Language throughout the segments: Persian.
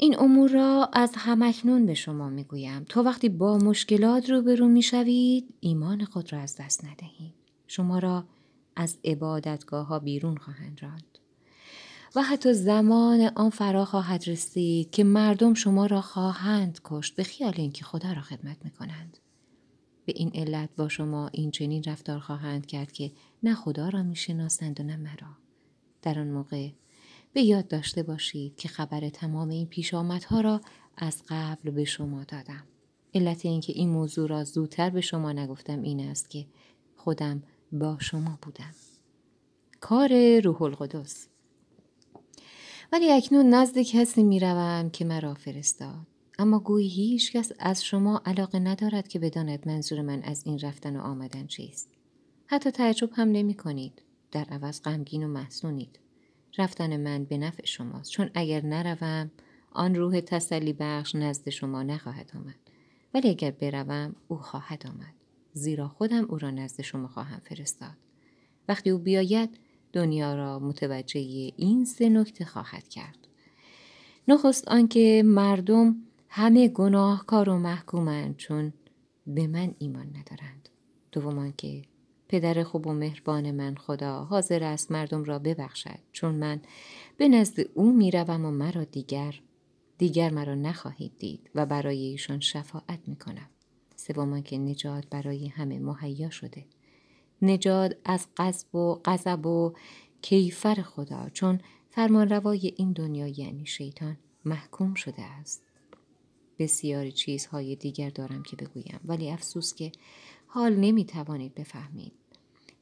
این امور را از همکنون به شما می‌گویم. تا وقتی با مشکلات روبرو می‌شوید ایمان خود را از دست ندهید شما را از عبادتگاه ها بیرون خواهند راند. و حتی زمان آن فرا خواهد رسید که مردم شما را خواهند کشت به خیال اینکه خدا را خدمت می‌کنند. به این علت با شما این چنین رفتار خواهند کرد که نه خدا را می‌شناسند و نه مرا. در آن موقع به یاد داشته باشید که خبر تمام این پیش آمدها را از قبل به شما دادم. علت اینکه این موضوع را زودتر به شما نگفتم این است که خودم با شما بودم. کار روح القدس ولی اکنون نزد کسی می روم که مرا فرستاد. اما گویی هیچ کس از شما علاقه ندارد که بداند منظور من از این رفتن و آمدن چیست. حتی تعجب هم نمی کنید. در عوض غمگین و محسونید. رفتن من به نفع شماست. چون اگر نروم آن روح تسلی بخش نزد شما نخواهد آمد. ولی اگر بروم او خواهد آمد. زیرا خودم او را نزد شما خواهم فرستاد. وقتی او بیاید دنیا را متوجه این سه نکته خواهد کرد. نخست آنکه مردم همه گناهکار و محکومند چون به من ایمان ندارند. دوم آنکه پدر خوب و مهربان من خدا حاضر است مردم را ببخشد. چون من به نزد او می‌روم و مرا دیگر دیگر مرا نخواهید دید و برای ایشان شفاعت می‌کنم. سوم که نجات برای همه مهیا شده. نجات از قصب و غضب و کیفر خدا چون فرمانروای این دنیا یعنی شیطان محکوم شده است. بسیاری چیزهای دیگر دارم که بگویم ولی افسوس که حال نمی توانید بفهمید.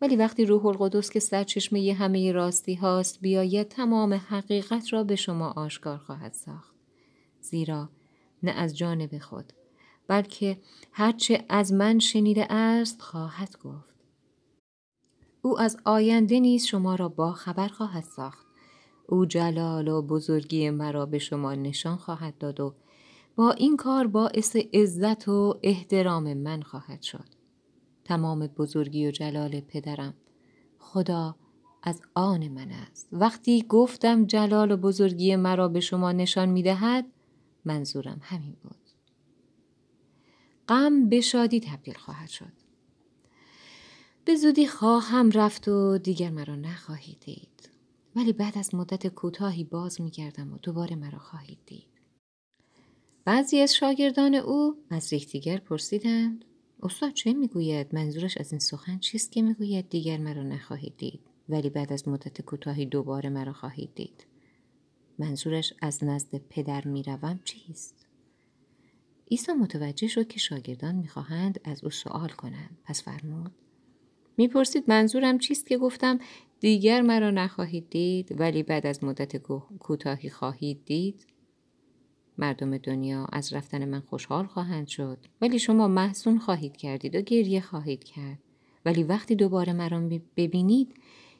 ولی وقتی روح القدس که سرچشمه همه راستی هاست بیاید تمام حقیقت را به شما آشکار خواهد ساخت. زیرا نه از جانب خود بلکه هرچه از من شنیده است خواهد گفت. او از آینده نیز شما را با خبر خواهد ساخت. او جلال و بزرگی مرا به شما نشان خواهد داد و با این کار باعث عزت و احترام من خواهد شد. تمام بزرگی و جلال پدرم. خدا از آن من است. وقتی گفتم جلال و بزرگی مرا به شما نشان می دهد منظورم همین بود. غم به شادی تبدیل خواهد شد. به زودی خواهم رفت و دیگر مرا نخواهید دید. ولی بعد از مدت کوتاهی باز می گردم و دوباره مرا خواهید دید. بعضی از شاگردان او از یکدیگر پرسیدند استاد چه می‌گوید؟ منظورش از این سخن چیست که می‌گوید؟ دیگر مرا نخواهید دید ولی بعد از مدت کوتاهی دوباره مرا خواهید دید. منظورش از نزد پدر می‌روم چیست؟ عیسی متوجه شد که شاگردان می‌خواهند از او سوال کنند. پس فرمود می‌پرسید منظورم چیست که گفتم؟ دیگر مرا نخواهید دید ولی بعد از مدت کوتاهی خواهید دید؟ مردم دنیا از رفتن من خوشحال خواهند شد. ولی شما محسون خواهید کردید و گریه خواهید کرد. ولی وقتی دوباره مرا ببینید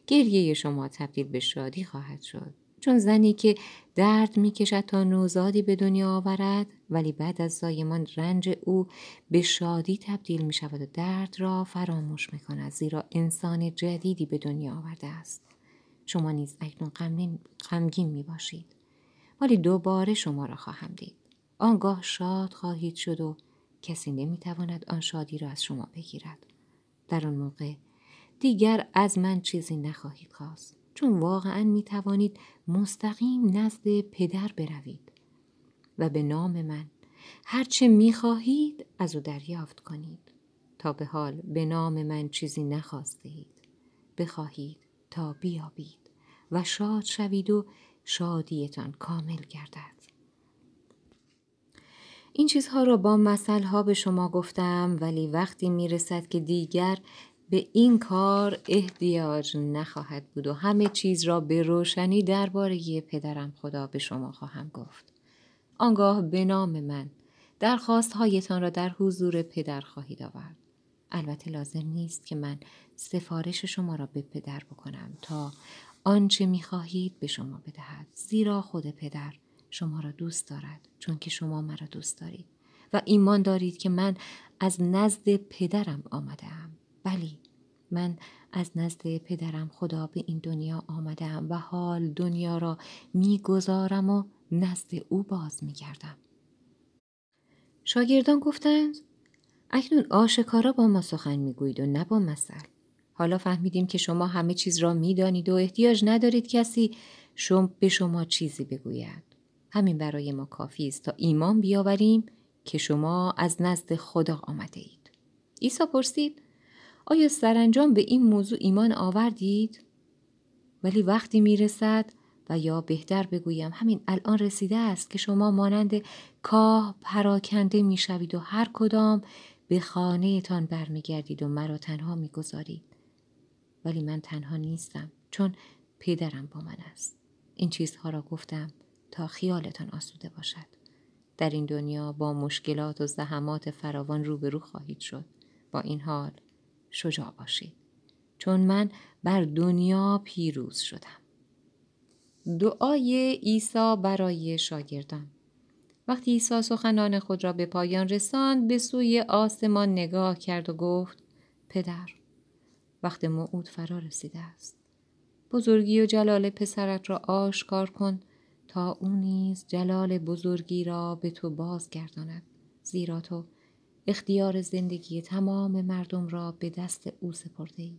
گریه شما تبدیل به شادی خواهد شد. چون زنی که درد می‌کشد تا نوزادی به دنیا آورد ولی بعد از زایمان رنج او به شادی تبدیل می شود و درد را فراموش می کند زیرا انسان جدیدی به دنیا آورده است. شما نیز اکنون غمگین می باشید ولی دوباره شما را خواهم دید. آنگاه شاد خواهید شد و کسی نمی‌تواند آن شادی را از شما بگیرد. در آن موقع دیگر از من چیزی نخواهید خواست. چون واقعا می توانید مستقیم نزد پدر بروید و به نام من هرچه می خواهید از او دریافت کنید. تا به حال به نام من چیزی نخواسته اید بخواهید تا بیابید و شاد شوید و شادیتان کامل گردد این چیزها را با مثل ها به شما گفتم ولی وقتی می رسد که دیگر به این کار احتیاج نخواهد بود و همه چیز را به روشنی درباره پدرم خدا به شما خواهم گفت. آنگاه به نام من درخواست هایتان را در حضور پدر خواهید آورد. البته لازم نیست که من سفارش شما را به پدر بکنم تا آنچه می‌خواهید به شما بدهد. زیرا خود پدر شما را دوست دارد چون که شما مرا دوست دارید و ایمان دارید که من از نزد پدرم آمدم بلی من از نزد پدرم خدا به این دنیا آمدم و حال دنیا را می‌گذارم و نزد او باز می گردم. شاگردان گفتند اکنون آشکارا با ما سخن می‌گویید و نه با مثل. حالا فهمیدیم که شما همه چیز را می‌دانید و احتیاج ندارید کسی شم به شما چیزی بگوید. همین برای ما کافی است تا ایمان بیاوریم که شما از نزد خدا آمده اید. عیسی پرسید آیا سرانجام به این موضوع ایمان آوردید؟ ولی وقتی می‌رسد و یا بهتر بگویم همین الان رسیده است که شما مانند کاه پراکنده می‌شوید و هر کدام به خانهتان برمیگردید و مرا تنها می‌گذارید. ولی من تنها نیستم چون پدرم با من است. این چیزها را گفتم تا خیالتان آسوده باشد. در این دنیا با مشکلات و زحمات فراوان روبرو خواهید شد. با این حال شجاع باشید. چون من بر دنیا پیروز شدم. دعای عیسی برای شاگردان. وقتی عیسی سخنان خود را به پایان رساند به سوی آسمان نگاه کرد و گفت پدر وقت موعود فرا رسیده است. بزرگی و جلال پسرت را آشکار کن تا او نیز جلال بزرگی را به تو بازگرداند. زیرا تو اختیار زندگی تمام مردم را به دست او سپرده ای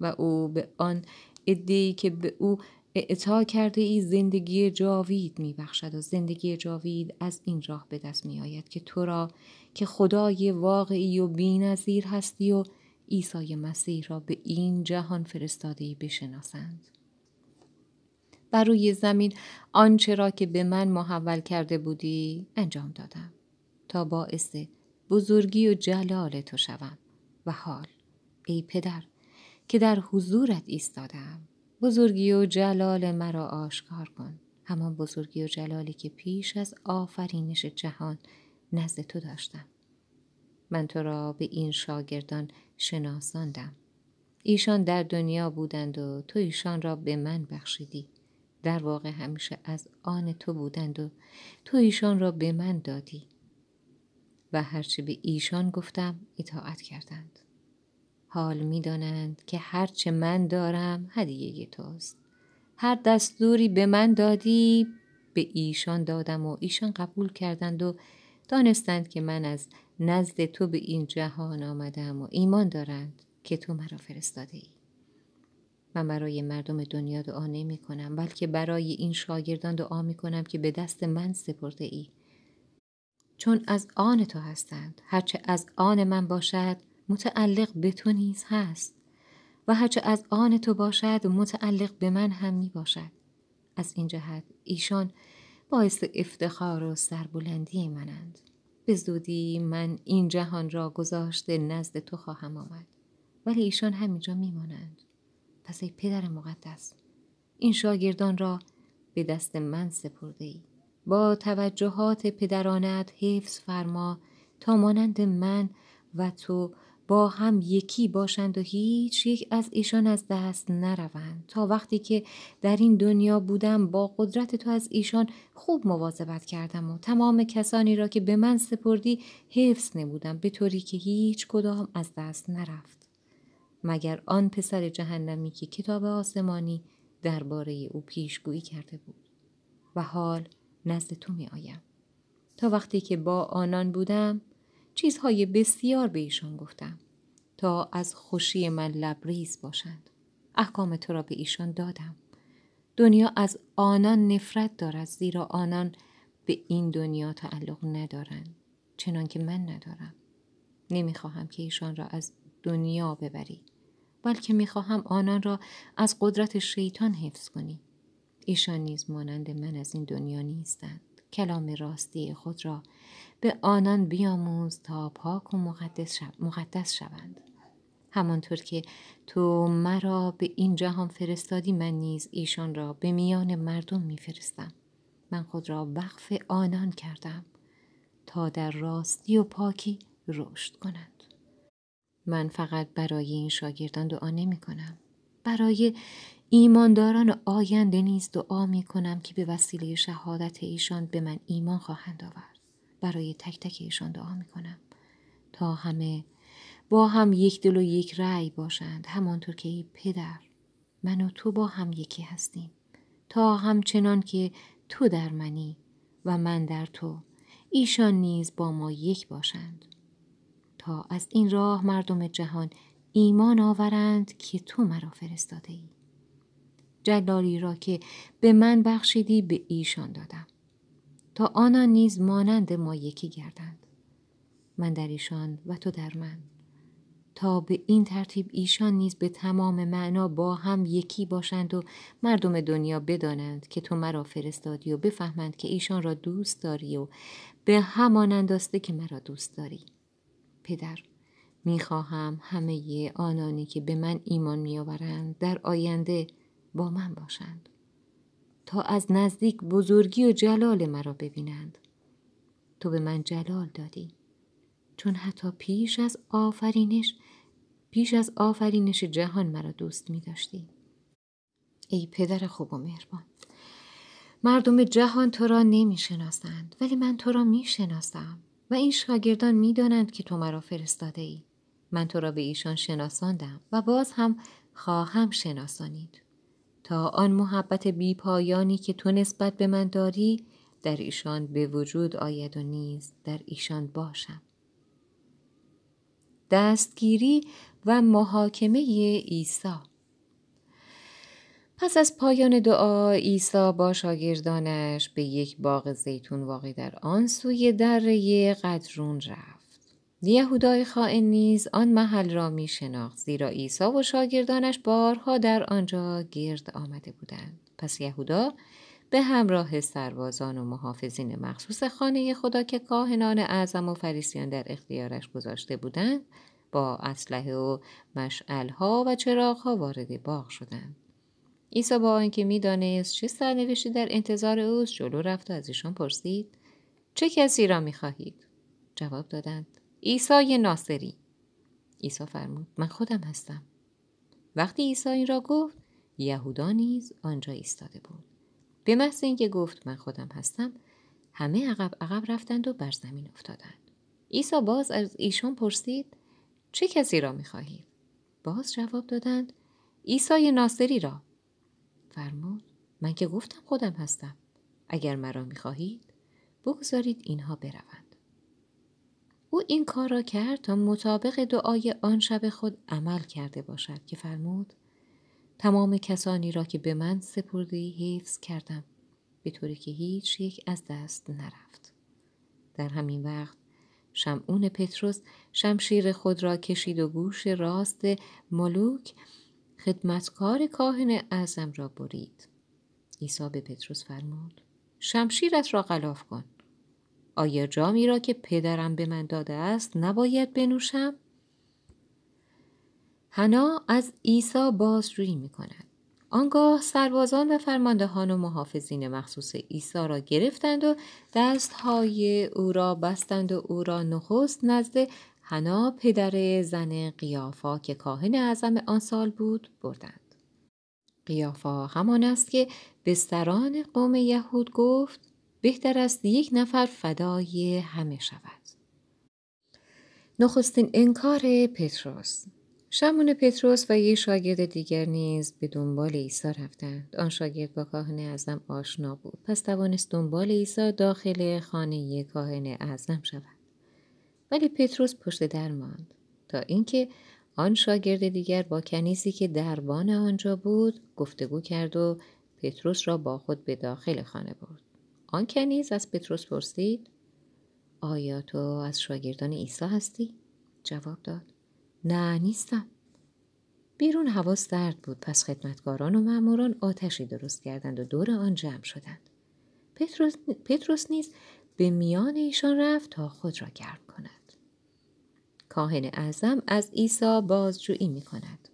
و او به آن ادهی که به او اعطا کرده ای زندگی جاوید می بخشد و زندگی جاوید از این راه به دست می آید که تو را که خدای واقعی و بینظیر هستی و عیسی مسیح را به این جهان فرستاده بشناسند. بر روی زمین آنچه را که به من محول کرده بودی انجام دادم تا باعث بزرگی و جلال تو شوم و حال. ای پدر که در حضورت ایستادم بزرگی و جلال مرا آشکار کن. همان بزرگی و جلالی که پیش از آفرینش جهان نزد تو داشتم. من تو را به این شاگردان شناساندم. ایشان در دنیا بودند و تو ایشان را به من بخشیدی. در واقع همیشه از آن تو بودند و تو ایشان را به من دادی. و هرچه به ایشان گفتم اطاعت کردند. حال می دانند که هرچه من دارم هدیه توست. هر دستوری به من دادی به ایشان دادم و ایشان قبول کردند و دانستند که من از نزد تو به این جهان آمدم و ایمان دارند که تو مرا فرستاده ای. من برای مردم دنیا دعا نمی کنم بلکه برای این شاگردان دعا می کنم که به دست من سپرده ای. چون از آن تو هستند هرچه از آن من باشد متعلق به تو نیز هست و هرچه از آن تو باشد متعلق به من هم می باشد از این جهت ایشان باعث افتخار و سربلندی منند. به زودی من این جهان را گذاشته نزد تو خواهم آمد. ولی ایشان همینجا میمانند. پس ای پدر مقدس این شاگردان را به دست من سپرده ای با توجهات پدرانت حفظ فرما تا مانند من و تو با هم یکی باشند و هیچ یک از ایشان از دست نروند. تا وقتی که در این دنیا بودم با قدرت تو از ایشان خوب مواظبت کردم و تمام کسانی را که به من سپردی حفظ نبودم به طوری که هیچ کدام از دست نرفت. مگر آن پسر جهنمی که کتاب آسمانی درباره او پیشگویی کرده بود؟ و حال نزد تو می آیم. تا وقتی که با آنان بودم چیزهای بسیار به ایشان گفتم تا از خوشی من لبریز باشند. احکام تو را به ایشان دادم. دنیا از آنان نفرت دارد زیرا آنان به این دنیا تعلق ندارند چنان که من ندارم. نمی‌خواهم که ایشان را از دنیا ببری بلکه می‌خواهم آنان را از قدرت شیطان حفظ کنی. ایشان نیز مانند من از این دنیا نیستند. کلام راستی خود را به آنان بیاموز تا پاک و مقدس, مقدس شوند. همانطور که تو مرا به این جهان فرستادی من نیز ایشان را به میان مردم میفرستم. من خود را وقف آنان کردم تا در راستی و پاکی رشد کنند. من فقط برای این شاگردان دعا نمی کنم برای ایمانداران آینده نیز دعا می کنم که به وسیله شهادت ایشان به من ایمان خواهند آورد. برای تک تک ایشان دعا می کنم تا همه با هم یک دل و یک رأی باشند همانطور که ای پدر من و تو با هم یکی هستیم. تا همچنان که تو در منی و من در تو ایشان نیز با ما یک باشند. تا از این راه مردم جهان ایمان آورند که تو مرا فرستاده ای. جلالی را که به من بخشیدی به ایشان دادم. تا آنان نیز مانند ما یکی گردند. من در ایشان و تو در من. تا به این ترتیب ایشان نیز به تمام معنا با هم یکی باشند و مردم دنیا بدانند که تو مرا فرستادی و بفهمند که ایشان را دوست داری و به همان انداسته که مرا دوست داری. پدر می‌خواهم همه آنانی که به من ایمان میآورند در آینده با من باشند. تا از نزدیک بزرگی و جلال مرا ببینند. تو به من جلال دادی. چون حتی پیش از آفرینش پیش از آفرینش جهان مرا دوست می داشتی. ای پدر خوب و مهربان. مردم جهان تو را نمی شناسند ولی من تو را می شناسم و این شاگردان می دانند که تو مرا فرستاده ای. من تو را به ایشان شناساندم و باز هم خواهم شناسانید. تا آن محبت بی پایانی که تو نسبت به من داری در ایشان به وجود آید و نیز در ایشان باشم. دستگیری و محاکمه عیسی پس از پایان دعا عیسی با شاگردانش به یک باغ زیتون واقع در آن سوی دره قدرون رفت یهودای خائن نیز آن محل را می شناخت زیرا عیسی و شاگردانش بارها در آنجا گرد آمده بودند. پس یهودا به همراه سربازان و محافظین مخصوص خانه خدا که کاهنان اعظم و فریسیان در اختیارش گذاشته بودند با اسلحه و مشعلها و چراغها وارد باغ شدند. عیسی با آنکه می‌دانست چه سرنوشتی در انتظار اوست جلو رفت و از ایشان پرسید چه کسی را می‌خواهید؟ جواب دادند عیسی ناصری. عیسی فرمود من خودم هستم. وقتی عیسی این را گفت یهودا نیز آنجا ایستاده بود. به محض اینکه گفت من خودم هستم همه عقب عقب رفتند و بر زمین افتادند. عیسی باز از ایشان پرسید چه کسی را می خواهید؟ باز جواب دادند عیسی ناصری را. فرمود من که گفتم خودم هستم. اگر مرا می خواهید بگذارید اینها بروند. او این کار را کرد تا مطابق دعای آن شب خود عمل کرده باشد که فرمود تمام کسانی را که به من سپردی حفظ کردم به طوری که هیچ یک از دست نرفت. در همین وقت شمعون پتروس شمشیر خود را کشید و گوش راست ملوک خدمتکار کاهن اعظم را برید. عیسی به پتروس فرمود شمشیرت را غلاف کن. آیا جامی را که پدرم به من داده است نباید بنوشم حنا از عیسی بازجویی می کند آنگاه سربازان و فرماندهان و محافظین مخصوص عیسی را گرفتند و دستهای او را بستند و او را نخست نزد حنا پدر زن قیافا که کاهن اعظم آن سال بود بردند. قیافا همان است که به سران قوم یهود گفت بهتر است یک نفر فدای همه شود. نخستین انکار پتروس. شمون پتروس و یک شاگرد دیگر نیز به دنبال عیسی رفتند. آن شاگرد با کاهن اعظم آشنا بود. پس توانست دنبال عیسی داخل خانه کاهن اعظم شود. ولی پتروس پشت در ماند. تا اینکه آن شاگرد دیگر با کنیزی که دربان آنجا بود گفتگو کرد و پتروس را با خود به داخل خانه برد. آن کنیز از پتروس پرسید آیا تو از شاگردان عیسی هستی؟ جواب داد نه نیستم. بیرون هوا سرد بود پس خدمتکاران و ماموران آتشی درست کردند و دور آن جمع شدند. پتروس, پتروس نیز به میان ایشان رفت تا خود را گرم کند. کاهن اعظم از عیسی بازجویی می کند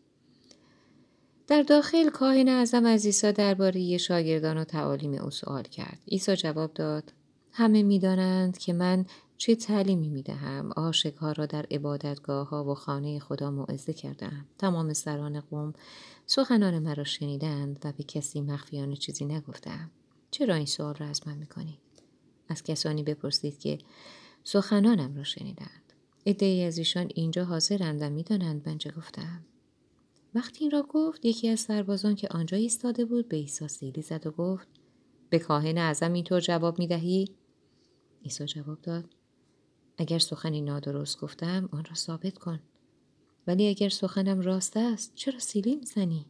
در داخل کاهن اعظم از عیسی درباره شاگردان و تعالیم او سوال کرد. عیسی جواب داد همه می‌دانند که من چه تعلیمی می دهم را در عبادتگاه ها و خانه خدا موعظه کردم تمام سران قوم سخنان مرا شنیدند و به کسی مخفیانه چیزی نگفتم چرا این سوال را از من می‌کنید؟ از کسانی بپرسید که سخنانم را شنیدند. ای از ایشان اینجا حاضرند و می‌دانند من چه گفتم وقتی این را گفت یکی از سربازان که آنجا ایستاده بود به عیسی سیلی زد و گفت به کاهن اعظم اینطور جواب می دهی؟ عیسی جواب داد اگر سخنی نادرست گفتم آن را ثابت کن. ولی اگر سخنم راست است چرا سیلی می‌زنی؟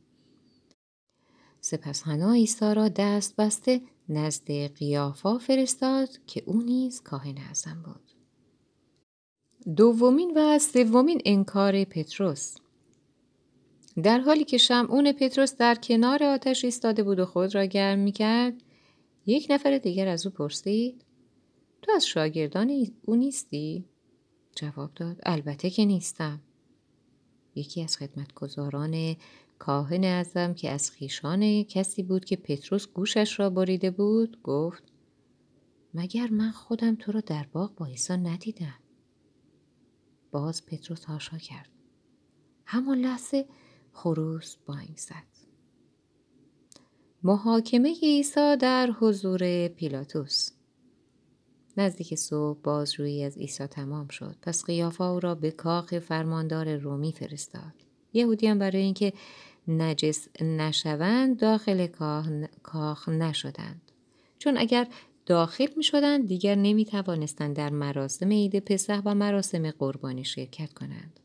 سپس حنا عیسی را دست بسته نزد قیافا فرستاد که او نیز کاهن اعظم بود. دومین و سومین انکار پتروس. در حالی که شمعون پتروس در کنار آتش ایستاده بود و خود را گرم می کرد یک نفر دیگر از او پرسید تو از شاگردان او نیستی؟ جواب داد البته که نیستم یکی از خدمتگزاران کاهن ازم که از خیشان کسی بود که پتروس گوشش را بریده بود گفت مگر من خودم تو را در باغ با عیسی ندیدم باز پتروس هاشا کرد همان لحظه خروس بانگ زد. محاکمه عیسی در حضور پیلاتوس. نزدیک صبح باز روی از عیسی تمام شد. پس قیافا او را به کاخ فرماندار رومی فرستاد. یهودیان برای اینکه نجس نشوند داخل کاخ نشدند. چون اگر داخل می شدند دیگر نمی توانستند در مراسم عید پسح و مراسم قربانی شرکت کنند.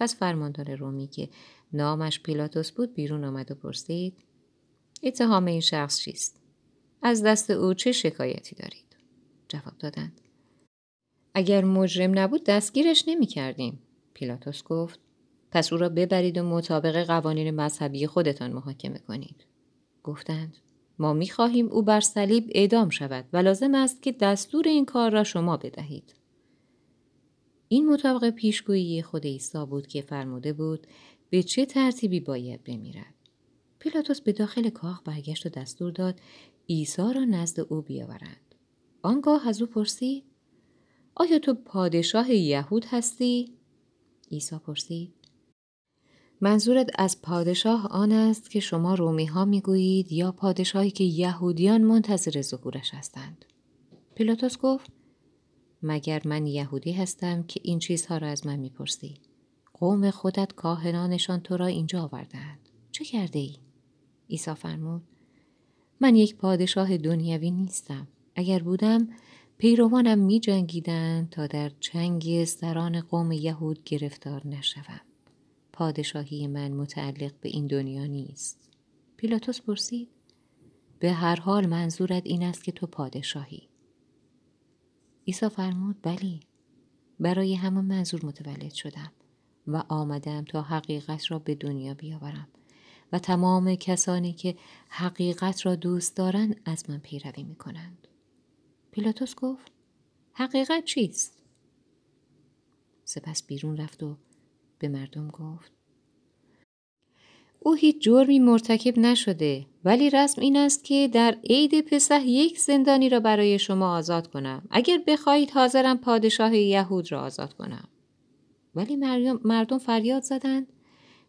پس فرماندار رومی که نامش پیلاتوس بود بیرون آمد و پرسید اتهام این شخص چیست؟ از دست او چه شکایتی دارید؟ جواب دادند اگر مجرم نبود دستگیرش نمی کردیم پیلاتوس گفت پس او را ببرید و مطابق قوانین مذهبی خودتان محاکمه کنید. گفتند ما می خواهیم او بر صلیب اعدام شود و لازم است که دستور این کار را شما بدهید. این مطابق پیشگویی خود عیسی بود که فرموده بود به چه ترتیبی باید بمیرد؟ پیلاتوس به داخل کاخ برگشت و دستور داد عیسی را نزد او بیاورند. آنگاه از او پرسید آیا تو پادشاه یهود هستی؟ عیسی پرسید منظورت از پادشاه آن است که شما رومی ها می یا پادشاهی که یهودیان منتظر ظهورش هستند؟ پیلاتوس گفت مگر من یهودی هستم که این چیزها را از من می‌پرسی؟ قوم خودت کاهنانشان تو را اینجا آوردند چه کرده ای؟ عیسی فرمود من یک پادشاه دنیوی نیستم. اگر بودم پیروانم می جنگیدن تا در چنگ سران قوم یهود گرفتار نشوم. پادشاهی من متعلق به این دنیا نیست. پیلاتوس پرسید به هر حال منظورت این است که تو پادشاهی؟ عیسی فرمود بلی برای همان منظور متولد شدم. و آمدم تا حقیقت را به دنیا بیاورم و تمام کسانی که حقیقت را دوست دارند از من پیروی می کنند. پیلاتوس گفت حقیقت چیست؟ سپس بیرون رفت و به مردم گفت او هیچ جرمی مرتکب نشده ولی رسم این است که در عید پسح یک زندانی را برای شما آزاد کنم اگر بخواهید حاضرم پادشاه یهود را آزاد کنم ولی مردم فریاد زدند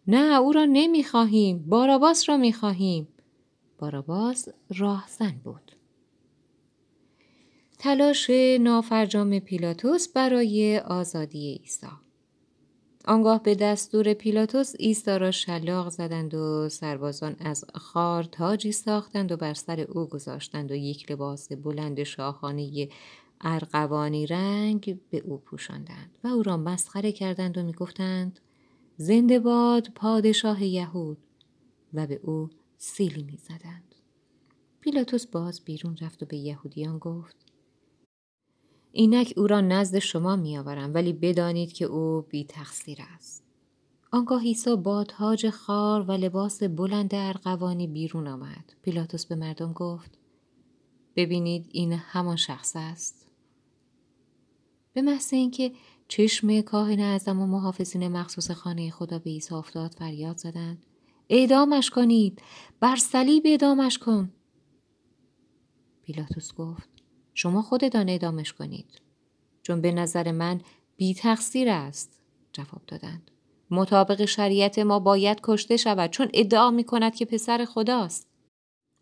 نه او را نمی‌خواهیم باراباس را می‌خواهیم. باراباس راهزن بود. تلاش نافرجام پیلاتوس برای آزادی عیسی. آنگاه به دستور پیلاتوس ایستا را شلاق زدند و سربازان از خار تاجی ساختند و بر سر او گذاشتند و یک لباس بلند شاخانه ارغوانی رنگ به او پوشاندند و او را مسخره کردند و می‌گفتند زنده باد پادشاه یهود. و به او سیلی می‌زدند. پیلاتوس باز بیرون رفت و به یهودیان گفت اینک او را نزد شما میآورم ولی بدانید که او بی تقصیر است. آنگاه عیسی با تاج خار و لباس بلند ارغوانی بیرون آمد. پیلاتوس به مردم گفت ببینید این همان شخص است. به محض اینکه چشم کاهن اعظم و محافظین مخصوص خانه خدا به عیسی افتاد فریاد زدند. اعدامش کنید بر صلیب اعدامش کن. پیلاتوس گفت شما خودتان اعدامش کنید. چون به نظر من بی تقصیر است جواب دادند. مطابق شریعت ما باید کشته شود چون ادعا می کند که پسر خداست.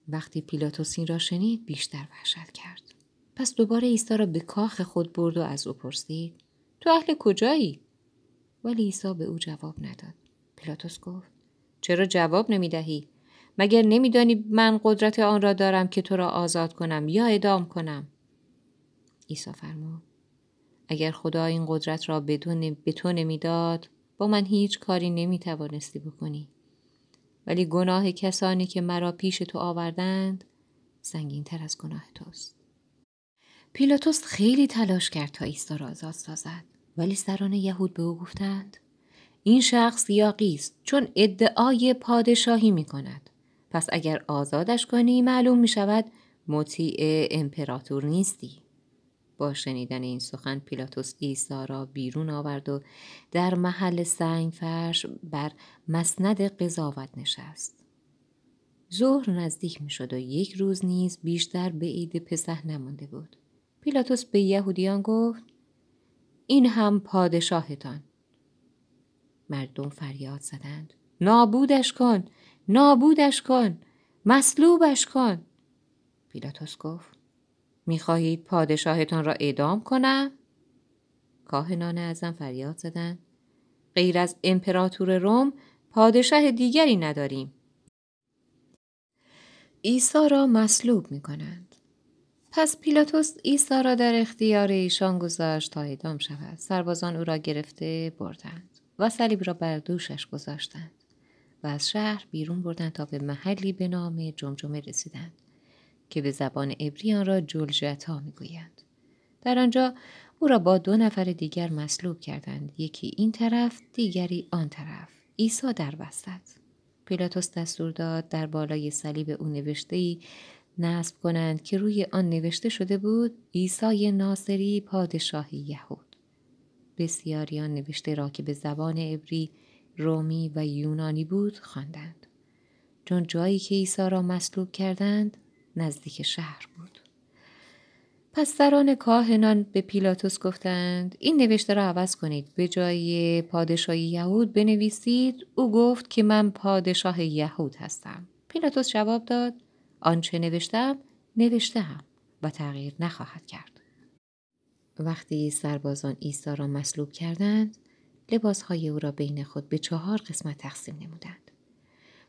وقتی پیلاتوس این را شنید بیشتر وحشت کرد. پس دوباره عیسی را به کاخ خود برد و از او پرسید تو اهل کجایی؟ ولی عیسی به او جواب نداد. پیلاتوس گفت چرا جواب نمی دهی؟ مگر نمیدانی من قدرت آن را دارم که تو را آزاد کنم یا ادام کنم؟ عیسی فرمود اگر خدا این قدرت را بدون به تو نمی‌داد با من هیچ کاری نمی توانستی بکنی. ولی گناه کسانی که مرا پیش تو آوردند سنگین تر از گناه توست. پیلاتوس خیلی تلاش کرد تا ایستا را آزاد سازد. ولی سران یهود به او گفتند این شخص یاقی است چون ادعای پادشاهی می کند. پس اگر آزادش کنی معلوم می شود مطیع امپراتور نیستی. با شنیدن این سخن پیلاتوس عیسی را بیرون آورد و در محل سنگ فرش بر مسند قضاوت نشست. ظهر نزدیک می شد و یک روز نیز بیشتر به عید پسح نمانده بود. پیلاتوس به یهودیان گفت این هم پادشاهتان. مردم فریاد زدند نابودش کن نابودش کن مصلوبش کن. پیلاتوس گفت می‌خواهید پادشاهتان را اعدام کنم؟ کاهنان ازم فریاد زدند غیر از امپراتور روم پادشاه دیگری نداریم. عیسی را مصلوب می کنند. پس پیلاتوس عیسی را در اختیار ایشان گذاشت تا اعدام شود. سربازان او را گرفته بردند و صلیب را بر دوشش گذاشتند و از شهر بیرون بردند تا به محلی به نام جمجمه رسیدند که به زبان عبری آن را جلجتا می‌گویند. در آنجا او را با دو نفر دیگر مصلوب کردند. یکی این طرف دیگری آن طرف. عیسی در وسط. پیلاتوس دستور داد در بالای صلیب او نوشته ای نصب کنند که روی آن نوشته شده بود عیسی ناصری پادشاه یهود. بسیاری آن نوشته را که به زبان عبری رومی و یونانی بود خواندند. چون جایی که عیسی را مصلوب کردند نزدیک شهر بود. پس سران کاهنان به پیلاتوس گفتند این نوشته را عوض کنید. به جای پادشاهی یهود بنویسید. او گفت که من پادشاه یهود هستم. پیلاتوس جواب داد آنچه نوشتم نوشتم و تغییر نخواهد کرد. وقتی سربازان عیسی را مصلوب کردند لباسهای او را بین خود به چهار قسمت تقسیم نمودند.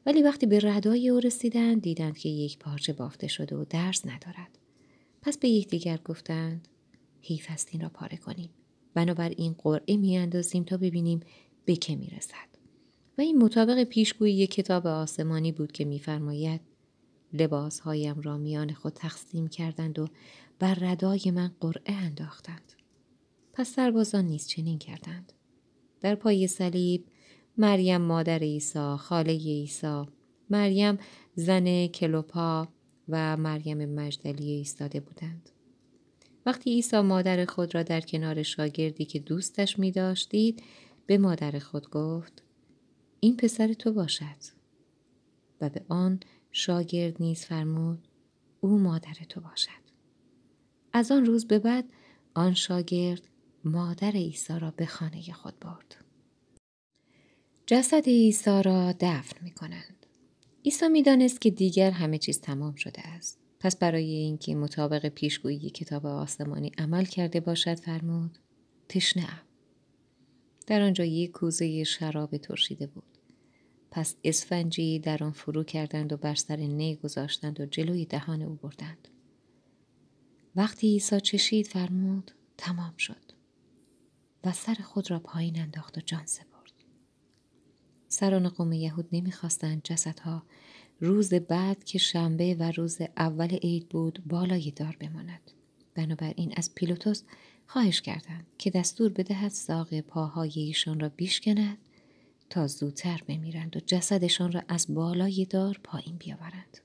ولی وقتی به ردای او رسیدند دیدند که یک پارچه بافته شده و درس ندارد. پس به یکدیگر گفتند حیف است این را پاره کنیم. بنابراین قرعه میاندازیم تا ببینیم به که می‌رسد. و این مطابق پیشگویی کتاب آسمانی بود که میفرماید لباسهایم را میان خود تقسیم کردند و بر ردای من قرعه انداختند. پس سربازان نیز چنین کردند. در پای صلیب مریم مادر عیسی خاله عیسی مریم زن کلوپا و مریم مجدلی ایستاده بودند. وقتی عیسی مادر خود را در کنار شاگردی که دوستش می داشتید به مادر خود گفت این پسر تو باشد. و به آن شاگرد نیز فرمود او مادر تو باشد از آن روز به بعد آن شاگرد مادر عیسی را به خانه خود برد. جسد عیسی را دفن می کنند. عیسی می دانست که دیگر همه چیز تمام شده است. پس برای اینکه مطابق پیشگویی کتاب آسمانی عمل کرده باشد فرمود تشنه در آنجا یک کوزه شراب ترشیده بود. پس اسفنجی در آن فرو کردند و بر سر نی گذاشتند و جلوی دهان او بردند. وقتی عیسی چشید فرمود تمام شد و سر خود را پایین انداخت و جان سپرد سران قوم یهود نمی‌خواستند جسدها روز بعد که شنبه و روز اول عید بود بالای دار بماند بنابراین از پیلوتوس خواهش کردند که دستور بدهد ساق پاهای ایشان را بیشکند تا زودتر بمیرند و جسدشان را از بالای دار پایین بیاورند.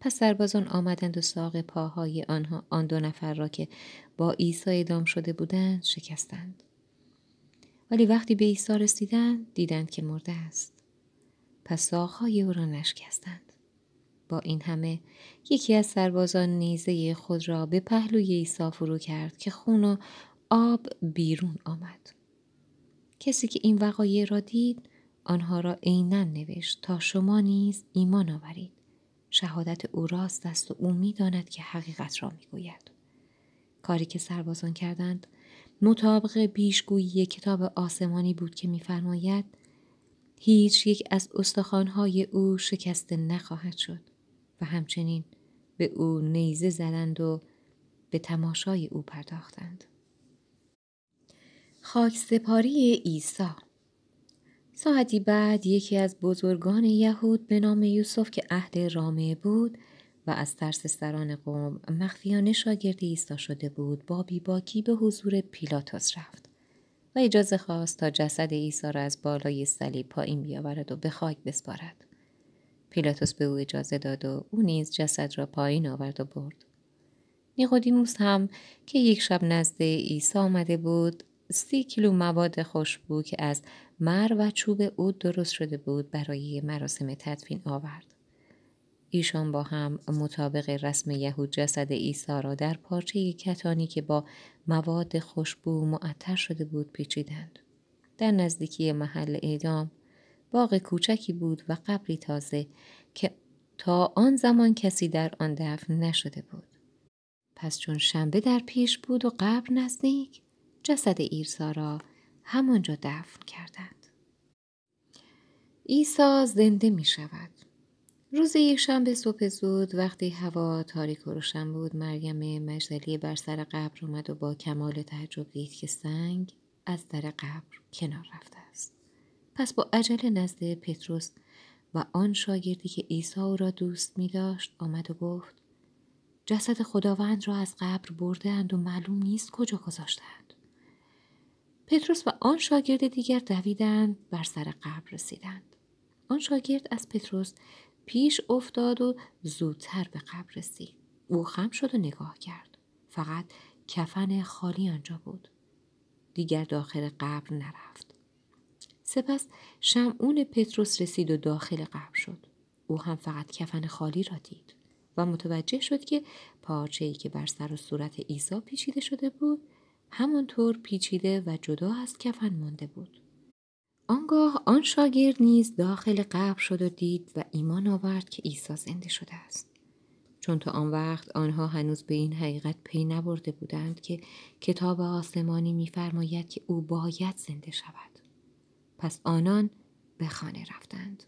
پس سربازان آمدند و ساق پاهای آنها آن دو نفر را که با عیسی ادام شده بودند شکستند. ولی وقتی به عیسی رسیدند دیدند که مرده است. پس ساقهای او را نشکستند. با این همه یکی از سربازان نیزه خود را به پهلوی عیسی فرو کرد که خون و آب بیرون آمد. کسی که این وقایع را دید آنها را عینا نوشت تا شما نیز ایمان آورید شهادت او راست است و او می‌داند که حقیقت را می‌گوید کاری که سربازان کردند مطابق پیشگویی کتاب آسمانی بود که میفرماید هیچ یک از استخوانهای او شکسته نخواهد شد و همچنین به او نیزه زدند و به تماشای او پرداختند. خاک سپاری عیسی. ساعتی بعد یکی از بزرگان یهود به نام یوسف که اهل رامه بود و از ترس سران قوم مخفیانه شاگرد عیسی شده بود با بیباکی به حضور پیلاتوس رفت و اجازه خواست تا جسد عیسی را از بالای صلیب پایین بیاورد و به خاک بسپارد. پیلاتوس به او اجازه داد و او نیز جسد را پایین آورد و برد. نیقودیموس هم که یک شب نزد عیسی آمده بود سی کیلو مواد خوشبو که از مر و چوب عود درست شده بود برای مراسم تدفین آورد. ایشان با هم مطابق رسم یهود جسد عیسی را در پارچه کتانی که با مواد خوشبو معطر شده بود پیچیدند. در نزدیکی محل اعدام باغ کوچکی بود و قبری تازه که تا آن زمان کسی در آن دفن نشده بود. پس چون شنبه در پیش بود و قبر نزدیک جسد ایرسا را همانجا دفن کردند. عیسی زنده می شود. روز یکشنبه صبح زود وقتی هوا تاریک و روشن بود مریم مجدلی بر سر قبر اومد و با کمال تعجب دید که سنگ از در قبر کنار رفته است. پس با عجله نزد پتروس و آن شاگردی که عیسی او را دوست می داشت آمد و گفت جسد خداوند را از قبر برده و معلوم نیست کجا گذاشتند. پتروس و آن شاگرد دیگر دویدند بر سر قبر رسیدند. آن شاگرد از پتروس پیش افتاد و زودتر به قبر رسید. او خم شد و نگاه کرد. فقط کفن خالی آنجا بود. دیگر داخل قبر نرفت. سپس شمعون پتروس رسید و داخل قبر شد. او هم فقط کفن خالی را دید و متوجه شد که پارچه ای که بر سر و صورت عیسی پیچیده شده بود همانطور پیچیده و جدا از کفن مانده بود. آنگاه آن شاگرد نیز داخل قبر شد و دید و ایمان آورد که عیسی زنده شده است. چون تا آن وقت آنها هنوز به این حقیقت پی نبرده بودند که کتاب آسمانی می‌فرماید که او باید زنده شود. پس آنان به خانه رفتند.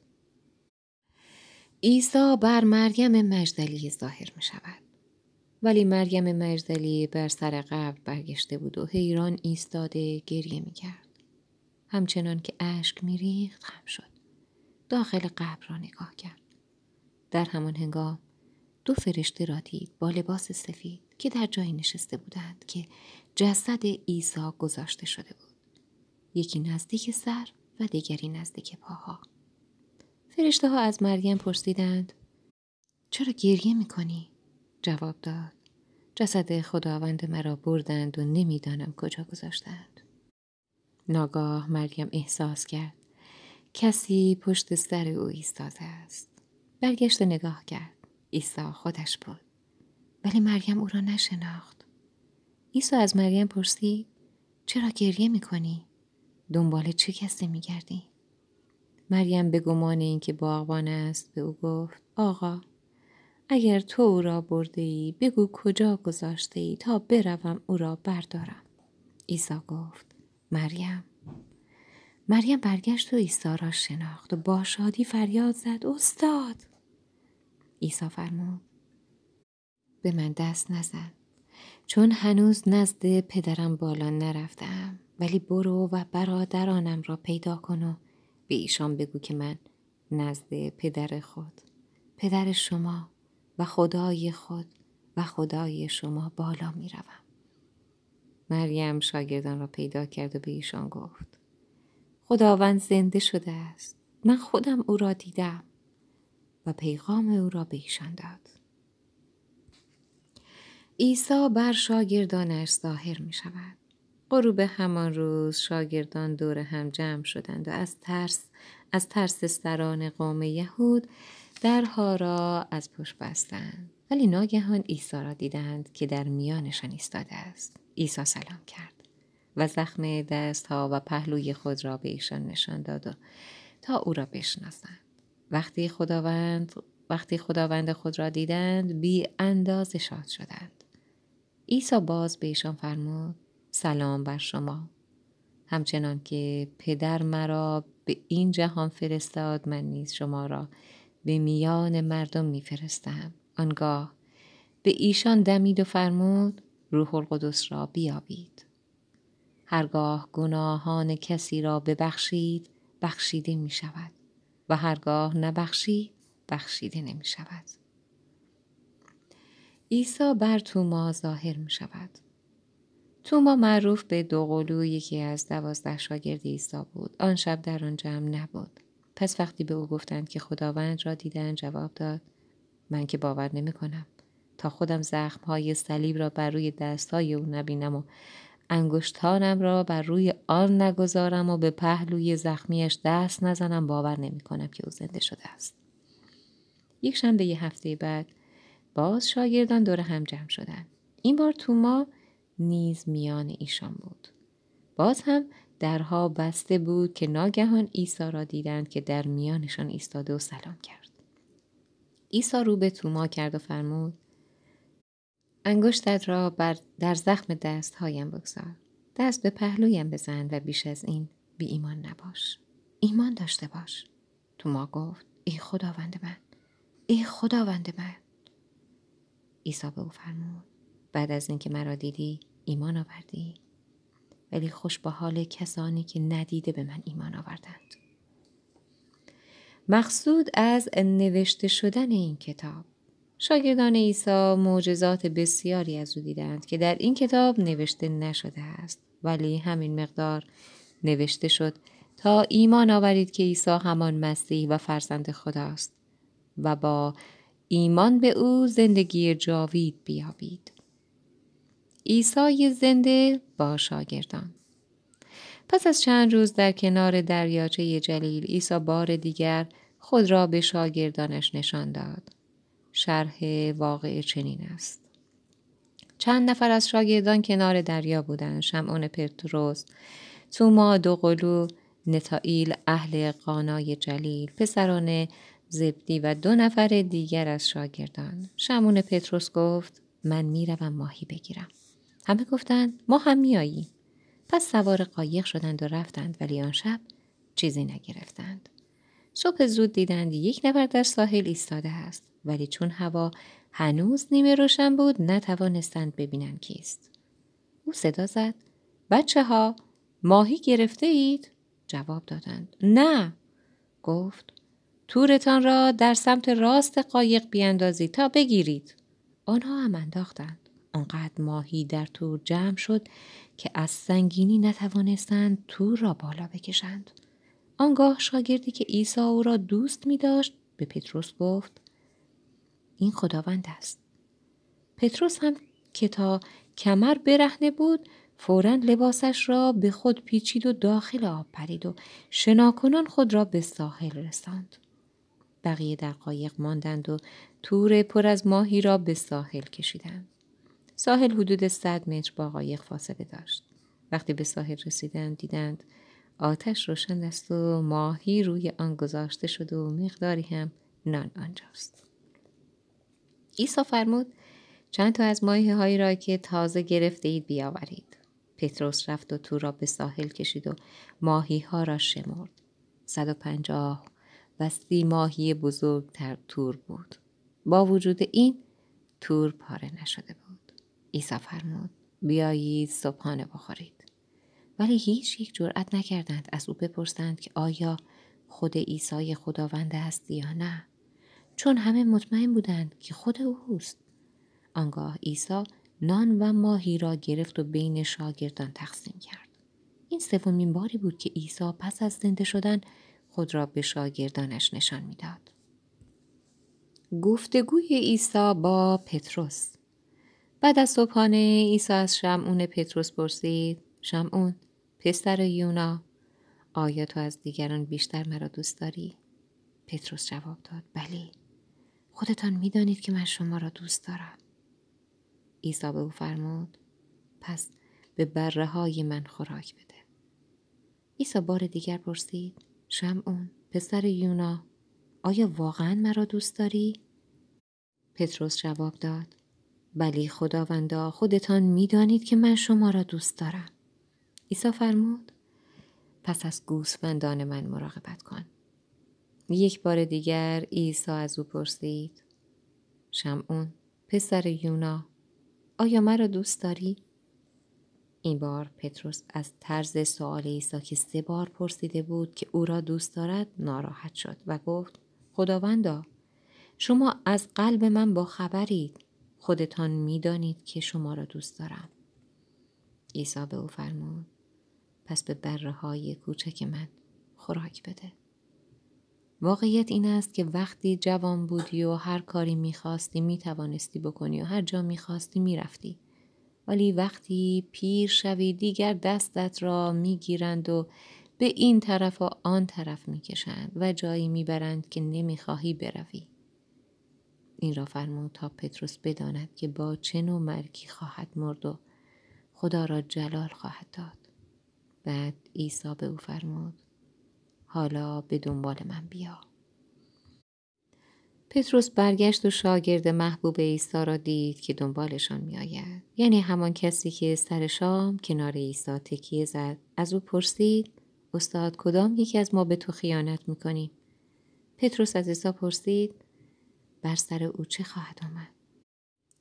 عیسی بر مریم مجدلی ظاهر می شود. ولی مریم مجدلی بر سر قبر برگشته بود و حیران ایستاده گریه می کرد. همچنان که اشک می ریخت خم شد. داخل قبر را نگاه کرد. در همان هنگام دو فرشته را دید با لباس سفید که در جایی نشسته بودند که جسد عیسی گذاشته شده بود. یکی نزدیک سر و دیگری نزدیک پاها. فرشته ها از مریم پرسیدند چرا گریه می‌کنی؟ جواب داد. جسد خداوند مرا بردند و نمی‌دانم کجا گذاشتند. ناگاه مریم احساس کرد. کسی پشت سر او ایستاده است. برگشت و نگاه کرد. عیسی خودش بود. ولی مریم او را نشناخت. عیسی از مریم پرسید چرا گریه می‌کنی؟ دنبال چه کسی میگردی؟ مریم به گمان اینکه باغبان است به او گفت آقا اگر تو او را برده ای بگو کجا گذاشته ای تا بروم او را بردارم. عیسی گفت مریم. مریم برگشت و عیسی را شناخت و با شادی فریاد زد استاد. عیسی فرمود به من دست نزن. چون هنوز نزد پدرم بالا نرفتم ولی برو و برادرانم را پیدا کن و به ایشان بگو که من نزد پدر خود. پدر شما و خدای خود و خدای شما بالا می روم. مریم شاگردان را پیدا کرد و به ایشان گفت خداوند زنده شده است. من خودم او را دیدم و پیغام او را به ایشان داد. عیسی بر شاگردانش ظاهر می شود. غروب همان روز شاگردان دور هم جمع شدند و از ترس از ترس سران قوم یهود درها را از پشت بستند ولی ناگهان عیسی را دیدند که در میانشان ایستاده است. عیسی سلام کرد و زخم دست ها و پهلوی خود را به ایشان نشان داد و تا او را بشناسند. وقتی خداوند وقتی خداوند خود را دیدند بی انداز شاد شدند. عیسی باز به ایشان فرمود سلام بر شما. همچنان که پدر مرا به این جهان فرستاد من نیز شما را به میان مردم میفرستم. آنگاه به ایشان دمید و فرمود روح القدس را بیابید. هرگاه گناهان کسی را ببخشید بخشیده می شود و هرگاه نبخشید بخشیده نمی شود عیسی بر توما ظاهر می شود توما معروف به دوقلو یکی از دوازده شاگرد عیسی بود. آن شب در آن جمع نبود. پس وقتی به او گفتند که خداوند را دیدن جواب داد من که باور نمی کنم تا خودم زخم های صلیب را بر روی دست های او نبینم و انگشتانم را بر روی آن نگذارم و به پهلوی زخمیش دست نزنم باور نمی کنم که او زنده شده است. یک شنبه یه هفته بعد باز شاگردان دور هم جمع شدند. این بار توما نیز میان ایشان بود. باز هم درها بسته بود که ناگهان عیسی را دیدند که در میانشان ایستاده و سلام کرد. عیسی رو به توما کرد و فرمود انگشتت را بر در زخم دست هایم بگذار. دست به پهلویم بزن و بیش از این بی ایمان نباش. ایمان داشته باش. توما گفت ای خداوند من. ای خداوند من. عیسی به او فرمود بعد از اینکه مرا دیدی ایمان آوردی ولی خوش با حال کسانی که ندیده به من ایمان آوردند مقصود از نوشته شدن این کتاب شاگردان عیسی معجزات بسیاری از او دیدند که در این کتاب نوشته نشده است ولی همین مقدار نوشته شد تا ایمان آورید که عیسی همان مسیح و فرزند خداست و با ایمان به او زندگی جاوید بیابید. عیسی زنده با شاگردان پس از چند روز در کنار دریاچه جلیل عیسی بار دیگر خود را به شاگردانش نشان داد. شرح واقع چنین است. چند نفر از شاگردان کنار دریا بودند. شمعون پتروس، توما دوقلو، نتائیل اهل قانای جلیل، پسران زبدی و دو نفر دیگر از شاگردان. شمعون پتروس گفت من می‌روم ماهی بگیرم. همه گفتند ما هم میاییم. پس سوار قایق شدند و رفتند ولی آن شب چیزی نگرفتند. صبح زود دیدند یک نفر در ساحل ایستاده است ولی چون هوا هنوز نیمه روشن بود نتوانستند ببینند کیست. او صدا زد بچه ها ماهی گرفته اید؟ جواب دادند نه گفت تورتان را در سمت راست قایق بیاندازید تا بگیرید آنها هم انداختند آنقدر ماهی در تور جمع شد که از سنگینی نتوانستند تور را بالا بکشند آنگاه شاگردی که عیسی او را دوست می داشت به پتروس گفت این خداوند است. پتروس هم که تا کمر برهنه بود فورا لباسش را به خود پیچید و داخل آب پرید و شناکنان خود را به ساحل رساند. بقیه در قایق ماندند و تور پر از ماهی را به ساحل کشیدند. ساحل حدود 100 متر با قایق فاصله داشت. وقتی به ساحل رسیدند دیدند آتش روشن است و ماهی روی آن گذاشته شده و مقداری هم نان آنجاست. عیسی فرمود چند تا از ماهی هایی را که تازه گرفته اید بیاورید. پتروس رفت و تو را به ساحل کشید و ماهی ها را شمرد. 150 و سی ماهی بزرگ تر تور بود. با وجود این تور پاره نشده بود. عیسی فرمود بیایید صبحانه بخورید. ولی هیچ یک جرأت نکردند از او بپرسند که آیا خود عیسی خداوند است یا نه. چون همه مطمئن بودند که خود اوست. آنگاه عیسی نان و ماهی را گرفت و بین شاگردان تقسیم کرد. این سومین باری بود که عیسی پس از زنده شدن خود را به شاگردانش نشان می‌داد. گفتگوی عیسی با پتروس. بعد از صبحانه عیسی از شمعون پتروس پرسید شمعون پسر یونا آیا تو از دیگران بیشتر مرا دوست داری؟ پتروس جواب داد بلی خودتان می‌دانید که من شما را دوست دارم عیسی به او فرمود پس به بره های من خوراک بده عیسی بار دیگر پرسید شمعون پسر یونا آیا واقعا مرا دوست داری؟ پتروس جواب داد بلی خداوندا خودتان می‌دانید که من شما را دوست دارم. عیسی فرمود پس از گوسفندان من مراقبت کن. یک بار دیگر عیسی از او پرسید شمعون پسر یونا آیا مرا دوست داری؟ این بار پتروس از طرز سوال عیسی که سه بار پرسیده بود که او را دوست دارد ناراحت شد و گفت خداوندا شما از قلب من با خبرید. خودتان می‌دانید که شما را دوست دارم. عیسی به او فرمود پس به بره های کوچک من خوراک بده. واقعیت این است که وقتی جوان بودی و هر کاری می‌خواستی می‌توانستی بکنی و هر جا می‌خواستی می‌رفتی. ولی وقتی پیر شوی دیگر دستت را می‌گیرند و به این طرف و آن طرف می‌کشند و جایی می‌برند که نمی‌خواهی بروی. این را فرمود تا پتروس بداند که با چه نوع مرگی خواهد مرد و خدا را جلال خواهد داد. بعد عیسی به او فرمود حالا به دنبال من بیا. پتروس برگشت و شاگرد محبوب عیسی را دید که دنبالشان میآید. یعنی همان کسی که سر شام کنار عیسی تکیه زد. از او پرسید استاد کدام یکی از ما به تو خیانت می‌کنیم پتروس از عیسی پرسید بر سر او چه خواهد آمد؟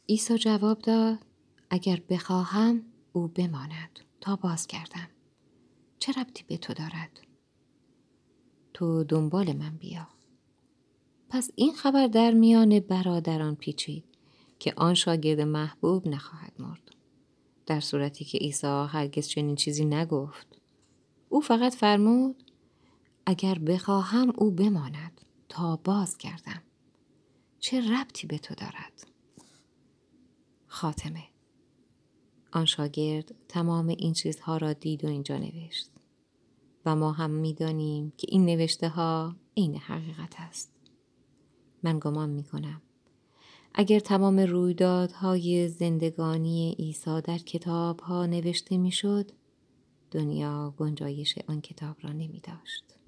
عیسی جواب داد اگر بخواهم او بماند تا باز کردم چه ربطی به تو دارد؟ تو دنبال من بیا. پس این خبر در میان برادران پیچید که آن شاگرد محبوب نخواهد مرد. در صورتی که عیسی هرگز چنین چیزی نگفت. او فقط فرمود اگر بخواهم او بماند تا باز کردم چه ربطی به تو دارد؟ خاتمه. آن شاگرد تمام این چیزها را دید و اینجا نوشت. و ما هم می‌دانیم که این نوشته ها عین حقیقت است. من گمان می کنم اگر تمام رویدادهای زندگانی عیسی در کتاب ها نوشته می‌شد دنیا گنجایش آن کتاب را نمی داشت.